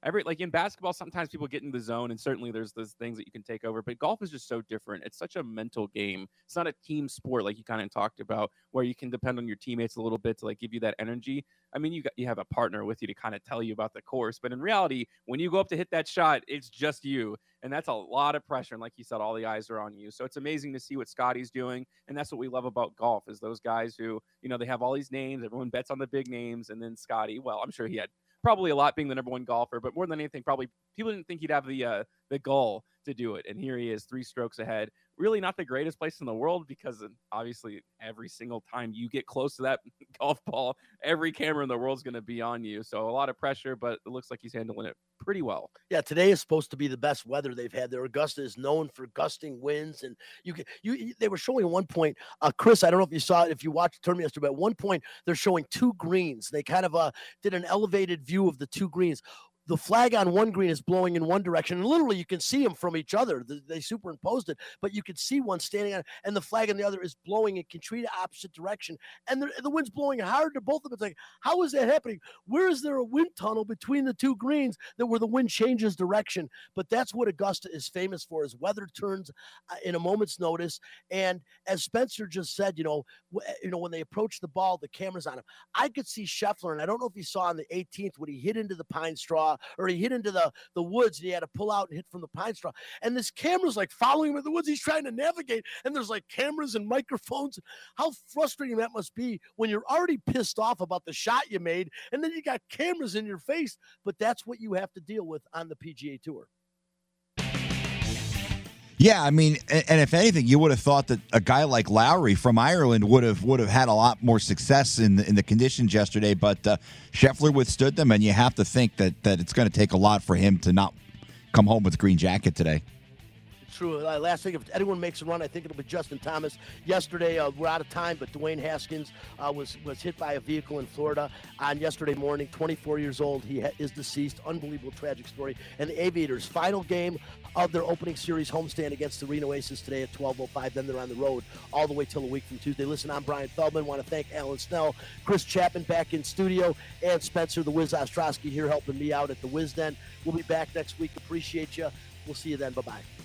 Speaker 4: every like in basketball sometimes people get in the zone and certainly there's those things that you can take over but golf is just so different. It's such a mental game. It's not a team sport like you kind of talked about where you can depend on your teammates a little bit to like give you that energy. I mean you got you have a partner with you to kind of tell you about the course but in reality when you go up to hit that shot it's just you and that's a lot of pressure and like you said all the eyes are on you. So it's amazing to see what scotty's doing and that's what we love about golf is those guys who you know they have all these names everyone bets on the big names and then scotty well i'm sure he had probably a lot being the number one golfer, but more than anything, probably people didn't think he'd have the uh, the goal to do it, and here he is, three strokes ahead. really not the greatest place in the world because obviously every single time you get close to that golf ball, every camera in the world is going to be on you. So a lot of pressure, but it looks like he's handling it pretty well.
Speaker 1: Yeah, today is supposed to be the best weather they've had there. Augusta is known for gusting winds, and you can you. They were showing one point, uh, Chris. I don't know if you saw it, if you watched the tournament yesterday. But at one point, they're showing two greens. They kind of uh did an elevated view of the two greens the flag on one green is blowing in one direction, and literally you can see them from each other. They superimposed it, but you can see one standing on, and the flag on the other is blowing in complete opposite direction, and the, the wind's blowing hard to both of them. It's like, how is that happening? Where is there a wind tunnel between the two greens that where the wind changes direction? But that's what Augusta is famous for: is weather turns uh, in a moment's notice. And as Spencer just said, you know, you know when they approach the ball, the cameras on him. I could see Scheffler, and I don't know if you saw on the 18th when he hit into the pine straw Uh, or he hit into the, the woods and he had to pull out and hit from the pine straw. And this camera's like following him in the woods. He's trying to navigate, and there's like cameras and microphones. How frustrating that must be when you're already pissed off about the shot you made, and then you got cameras in your face. But that's what you have to deal with on the PGA Tour.
Speaker 7: Yeah, I mean, and, if anything, you would have thought that a guy like Lowry from Ireland would have would have had a lot more success in the, in the conditions yesterday. But uh, Scheffler withstood them, and you have to think that that it's going to take a lot for him to not come home with green jacket today
Speaker 1: true. Uh, last thing, if anyone makes a run, I think it'll be Justin Thomas. Yesterday, uh, we're out of time, but Dwayne Haskins uh, was was hit by a vehicle in Florida on yesterday morning. 24 years old. He ha- is deceased. Unbelievable, tragic story. And the Aviators' final game of their opening series homestand against the Reno Aces today at 12:05. Then they're on the road all the way till a week from Tuesday. Listen, I'm Brian Feldman. Want to thank Alan Snel, Chris Chapman back in studio, and Spencer the Wiz Ostrowski here helping me out at the Wiz Den. We'll be back next week. Appreciate you. We'll see you then. Bye bye.